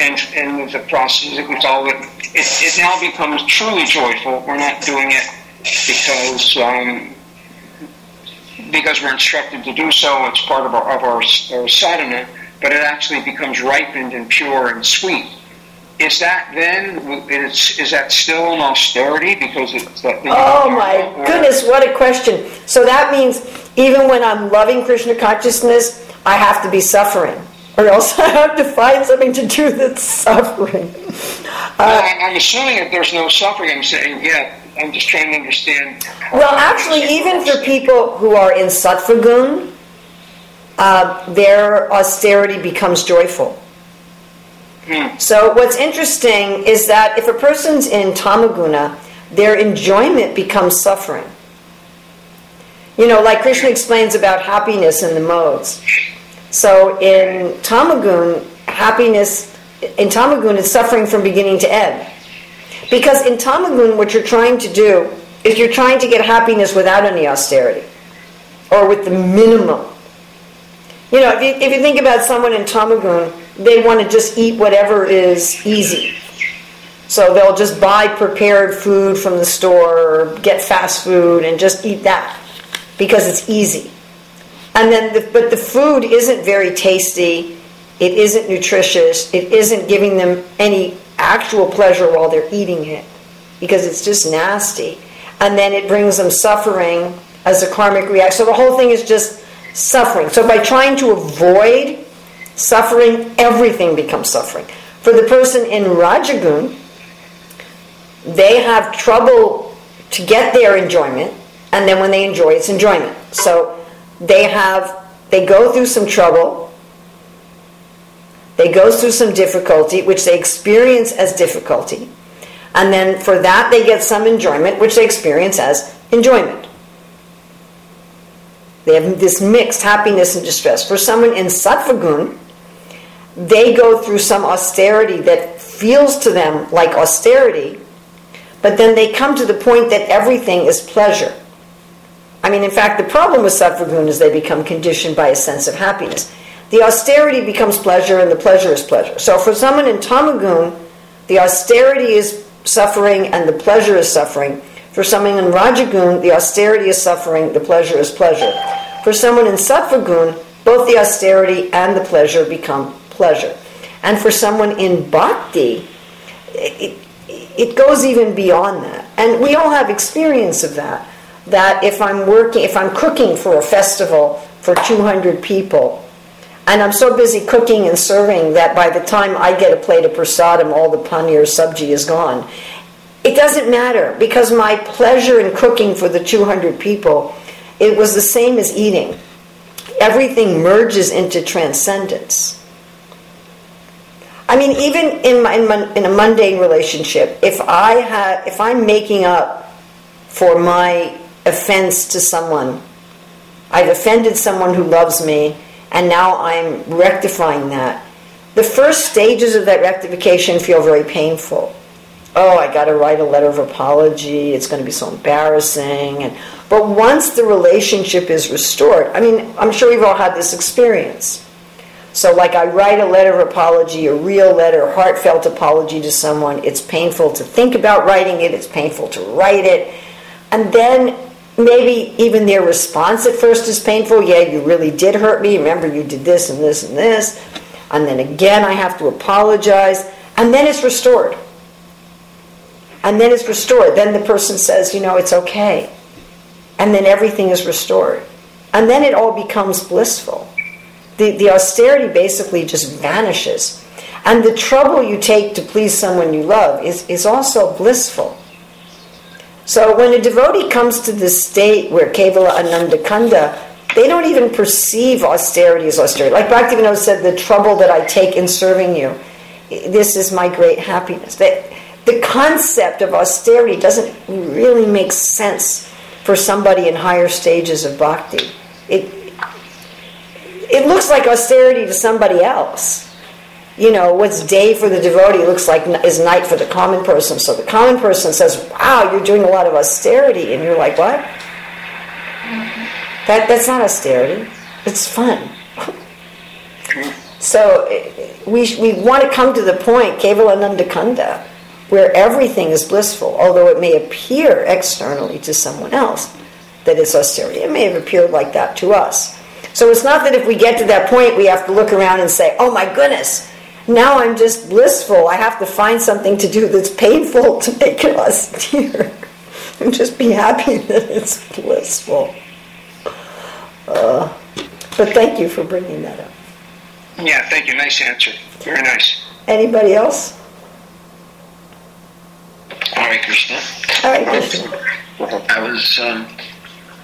Speaker 1: and and the process that we follow it, it, it now becomes truly joyful. We're not doing it because um, because we're instructed to do so. It's part of our of our, our sadhana, but it actually becomes ripened and pure and sweet. Is that then? Is, is that still an austerity because it's that?
Speaker 2: Oh my goodness, what a question. So that means even when I'm loving Krishna consciousness, I have to be suffering. Or else [LAUGHS] I have to find something to do that's suffering. Uh,
Speaker 1: I'm I'm assuming that there's no suffering. I'm saying, yeah, I'm just trying to understand.
Speaker 2: well, actually, even for people who are in sattva gun, uh, their austerity becomes joyful.
Speaker 1: Hmm.
Speaker 2: So what's interesting is that if a person's in tamaguna, their enjoyment becomes suffering. You know, like Krishna explains about happiness in the modes. So in tamagun, happiness in tamagun is suffering from beginning to end. Because in tamagun, what you're trying to do is you're trying to get happiness without any austerity, or with the minimum. You know, if you, if you think about someone in tamagun, they want to just eat whatever is easy. So they'll just buy prepared food from the store or get fast food and just eat that because it's easy. And then, the, but the food isn't very tasty, It isn't nutritious. It isn't giving them any actual pleasure while they're eating it because it's just nasty. And then it brings them suffering as a karmic reaction. So the whole thing is just suffering. So by trying to avoid suffering, everything becomes suffering. For the person in Rajagun, they have trouble to get their enjoyment, and then when they enjoy, it's enjoyment. So they have, they go through some trouble, they go through some difficulty, which they experience as difficulty, and then for that they get some enjoyment, which they experience as enjoyment. They have this mixed happiness and distress. For someone in Sattvagun, they go through some austerity that feels to them like austerity, but then they come to the point that everything is pleasure. I mean, in fact, the problem with Sattvagun is they become conditioned by a sense of happiness. The austerity becomes pleasure and the pleasure is pleasure. So for someone in Tamagun, the austerity is suffering and the pleasure is suffering. For someone in Rajagun, the austerity is suffering, the pleasure is pleasure. For someone in Sattvagun, both the austerity and the pleasure become pleasure. And for someone in bhakti, it, it goes even beyond that. And we all have experience of that. That if I'm working, if I'm cooking for a festival for 200 people, and I'm so busy cooking and serving that by the time I get a plate of prasadam, all the paneer subji is gone. It doesn't matter because my pleasure in cooking for the 200 people, it was the same as eating. Everything merges into transcendence. I mean, even in, my, in, in a mundane relationship, if I have, if I'm making up for my offense to someone, I've offended someone who loves me, and now I'm rectifying that. The first stages of that rectification feel very painful oh, I got to write a letter of apology. It's going to be so embarrassing. And but once the relationship is restored, I mean, I'm sure we've all had this experience. So, like, I write a letter of apology, a real letter, heartfelt apology to someone. It's painful to think about writing it. It's painful to write it, and then maybe even their response at first is painful. Yeah, you really did hurt me. Remember, you did this and this and this. And then again, I have to apologize. And then it's restored and then it's restored. Then the person says, you know, it's okay. And then everything is restored. And then it all becomes blissful. The, the austerity basically just vanishes. And the trouble you take to please someone you love is, is also blissful. So when a devotee comes to this state where Kevala Ananda Kanda, they don't even perceive austerity as austerity. Like Bhaktivinoda said, the trouble that I take in serving you, this is my great happiness. That the concept of austerity doesn't really make sense for somebody in higher stages of bhakti. It, it looks like austerity to somebody else. You know, what's day for the devotee looks like is night for the common person. So the common person says, Wow, you're doing a lot of austerity. And you're like, What? That, that's not austerity, it's fun. so we, we want to come to the point, Kevalananda Kanda where everything is blissful, although it may appear externally to someone else that it's austerity. It may have appeared like that to us. So it's not that if we get to that point, we have to look around and say, oh my goodness, now I'm just blissful. I have to find something to do that's painful to make it austere. [LAUGHS] and just be happy [LAUGHS] that it's blissful. Uh, but thank you for bringing that up.
Speaker 1: Yeah, thank you. Nice answer. Very nice.
Speaker 2: Anybody else?
Speaker 1: Hare Krishna.
Speaker 2: Hare Krishna.
Speaker 1: I was um,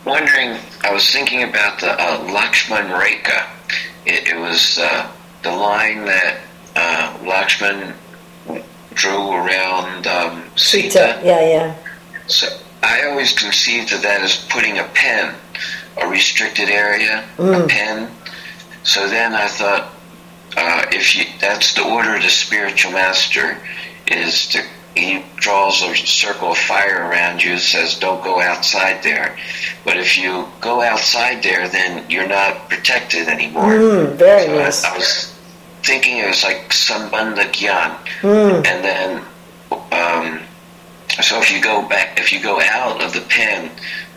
Speaker 1: wondering, I was thinking about the uh, Lakshman Rekha. It, it was uh, the line that uh, Lakshman drew around um, Sita.
Speaker 2: Yeah, yeah.
Speaker 1: So I always conceived of that as putting a pen, a restricted area,
Speaker 2: Mm.
Speaker 1: a pen. So then I thought, uh, if you, that's the order of the spiritual master, is to he draws a circle of fire around you, says, "Don't go outside there." But if you go outside there, then you're not protected anymore.
Speaker 2: Mm, very
Speaker 1: So I- I, was thinking it was like sambandha gyan,
Speaker 2: Mm.
Speaker 1: and then um, so if you go back, if you go out of the pen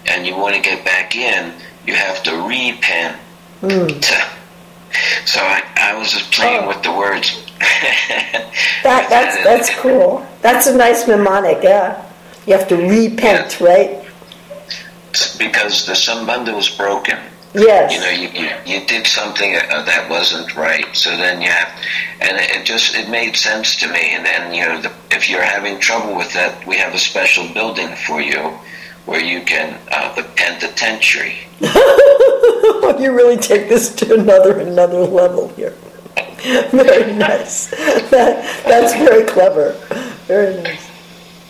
Speaker 1: and you want to get back in, you have to repen
Speaker 2: Mm.
Speaker 1: to
Speaker 4: So I, I was just playing
Speaker 2: Oh.
Speaker 4: with the words. [LAUGHS] [LAUGHS]
Speaker 2: That, that's that's cool. That's a nice mnemonic. Yeah, you have to repent, right?
Speaker 4: because the sambandha was broken.
Speaker 2: Yes.
Speaker 4: You know, you, you, you did something uh, that wasn't right. So then you have, and it just it made sense to me. And then you know, the, if you're having trouble with that, we have a special building for you where you can uh, the penitentiary. [LAUGHS]
Speaker 2: you really take this to another another level here. [LAUGHS] Very [LAUGHS] nice. That, that's very clever. Very nice.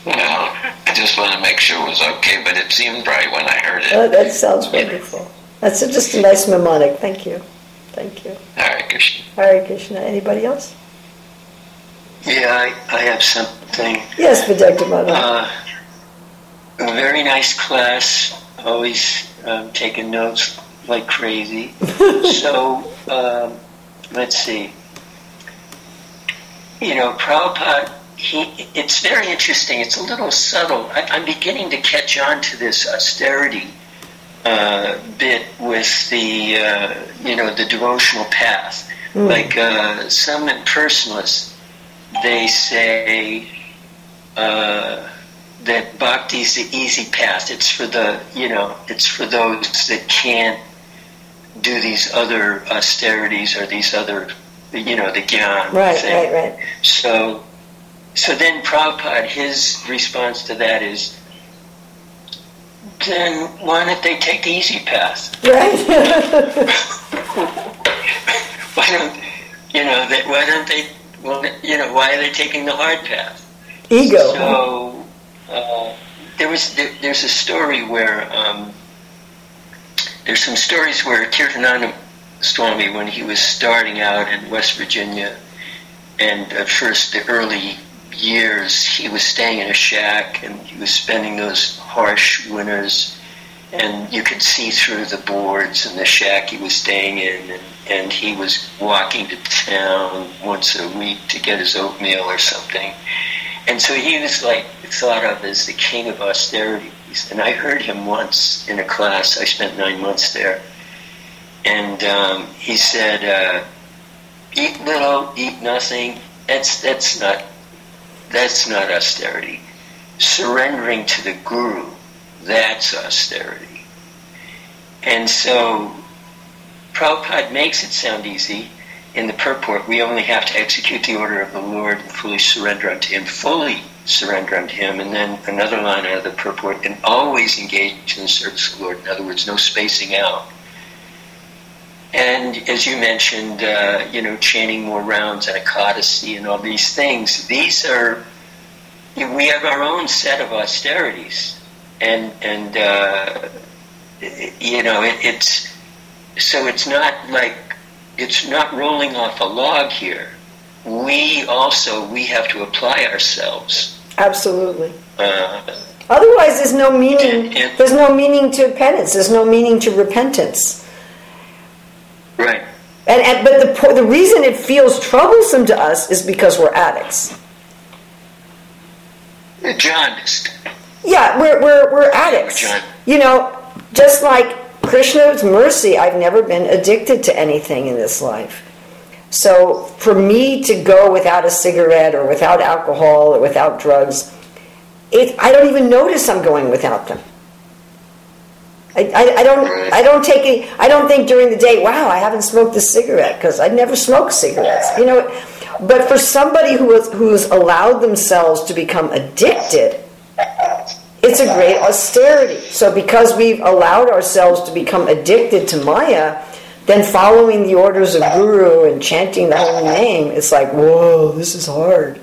Speaker 4: Know, I just want to make sure it was okay, but it seemed right when I heard it.
Speaker 2: Oh, that sounds wonderful. That's a, just a nice mnemonic. Thank you. Thank you.
Speaker 4: Hare Krishna.
Speaker 2: Hare Krishna. Anybody else?
Speaker 5: Yeah, I, I have something.
Speaker 2: Yes, Vidyakthamana.
Speaker 5: Uh, a very nice class, always um, taking notes like crazy. [LAUGHS] so, um, let's see. You know, Prabhupada, he, it's very interesting. It's a little subtle. I, I'm beginning to catch on to this austerity uh, bit with the, uh, you know, the devotional path. Like uh, some impersonalists, they say, uh, that is the easy path. It's for the you know, it's for those that can't do these other austerities or these other you know, the gyan
Speaker 2: right,
Speaker 5: thing.
Speaker 2: right, right.
Speaker 5: So so then Prabhupada, his response to that is then why don't they take the easy path?
Speaker 2: Right. [LAUGHS]
Speaker 5: Why don't you know that why don't they well you know, why are they taking the hard path?
Speaker 2: Ego.
Speaker 5: So uh, there was there, there's a story where um, there's some stories where Kirtananda Swami, when he was starting out in West Virginia, and at first the early years, he was staying in a shack and he was spending those harsh winters, and you could see through the boards in the shack he was staying in, and, and he was walking to town once a week to get his oatmeal or something. And so he was like thought of as the king of austerity. And I heard him once in a class. I spent nine months there, and um, he said, uh, "Eat little, eat nothing. That's that's not that's not austerity. Surrendering to the guru, that's austerity." And so Prabhupada makes it sound easy. In the purport, we only have to execute the order of the Lord and fully surrender unto Him, fully surrender unto Him. And then another line out of the purport, and always engage in the service of the Lord. In other words, no spacing out. And as you mentioned, uh, you know, chanting more rounds and Ekadasi and all these things, these are, we have our own set of austerities. And, and uh, you know, it, it's, so it's not like, it's not rolling off a log here. We also, we have to apply ourselves.
Speaker 2: Absolutely.
Speaker 5: Uh,
Speaker 2: Otherwise, there's no meaning.
Speaker 5: And- and-
Speaker 2: There's no meaning to penance. There's no meaning to repentance.
Speaker 5: Right.
Speaker 2: And, and but the the reason it feels troublesome to us is because we're addicts.
Speaker 5: Jaundiced.
Speaker 2: Yeah, we're we're we're addicts. You know, just like Krishna's mercy, I've never been addicted to anything in this life. So for me to go without a cigarette or without alcohol or without drugs, it, I don't even notice I'm going without them. I, I, I don't
Speaker 5: Right.
Speaker 2: I don't take it I don't think during the day wow I haven't smoked a cigarette because I never smoke cigarettes you know but for somebody who has who's allowed themselves to become addicted it's a great austerity. So because we've allowed ourselves to become addicted to Maya, then following the orders of Guru and chanting the holy name, it's like, whoa, this is hard.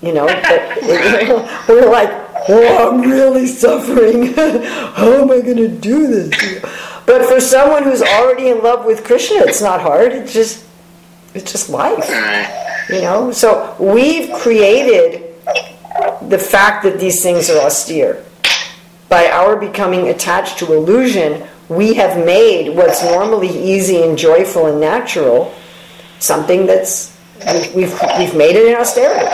Speaker 2: You know, but [LAUGHS] we're like, oh, I'm really suffering. [LAUGHS] How am I going to do this? But for someone who's already in love with Krishna, it's not hard. It's just, it's just life. You know, so we've created the fact that these things are austere. By our becoming attached to illusion, we have made what's normally easy and joyful and natural something that's we've we've made it in austerity.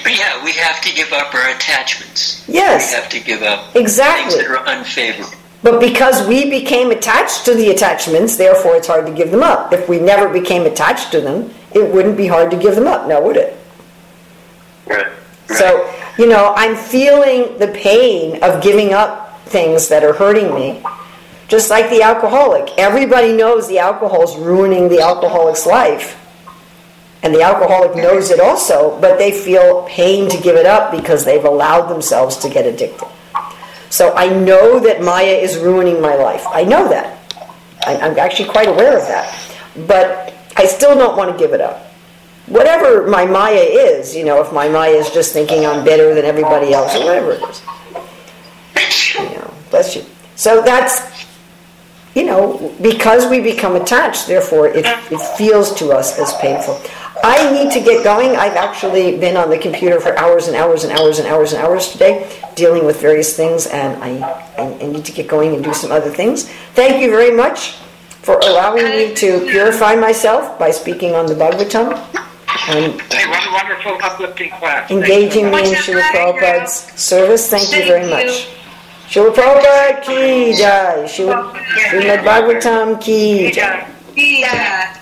Speaker 2: [COUGHS]
Speaker 5: Yeah, we have to give up our attachments.
Speaker 2: Yes.
Speaker 5: We have to give up
Speaker 2: Exactly.
Speaker 5: things that are unfavorable.
Speaker 2: But because we became attached to the attachments, therefore it's hard to give them up. If we never became attached to them, it wouldn't be hard to give them up, now would it?
Speaker 4: Right.
Speaker 2: So, you know, I'm feeling the pain of giving up things that are hurting me. Just like the alcoholic. Everybody knows the alcohol is ruining the alcoholic's life. And the alcoholic knows it also, but they feel pain to give it up because they've allowed themselves to get addicted. So I know that Maya is ruining my life. I know that. I'm actually quite aware of that. But I still don't want to give it up. Whatever my Maya is, you know, if my Maya is just thinking I'm better than everybody else or whatever it is. You know, bless you. So that's, you know, because we become attached, therefore it, it feels to us as painful. I need to get going. I've actually been on the computer for hours and hours and hours and hours and hours today dealing with various things, and I, I, I need to get going and do some other things. Thank you very much for allowing me to purify myself by speaking on the Bhagavatam and
Speaker 1: Hey, what a wonderful uplifting class.
Speaker 2: engaging me in Srila Prabhupada's service. Thank you very much. Srila Prabhupada ki jai. Srila Srimad Bhagavatam ki jai.
Speaker 3: Yeah.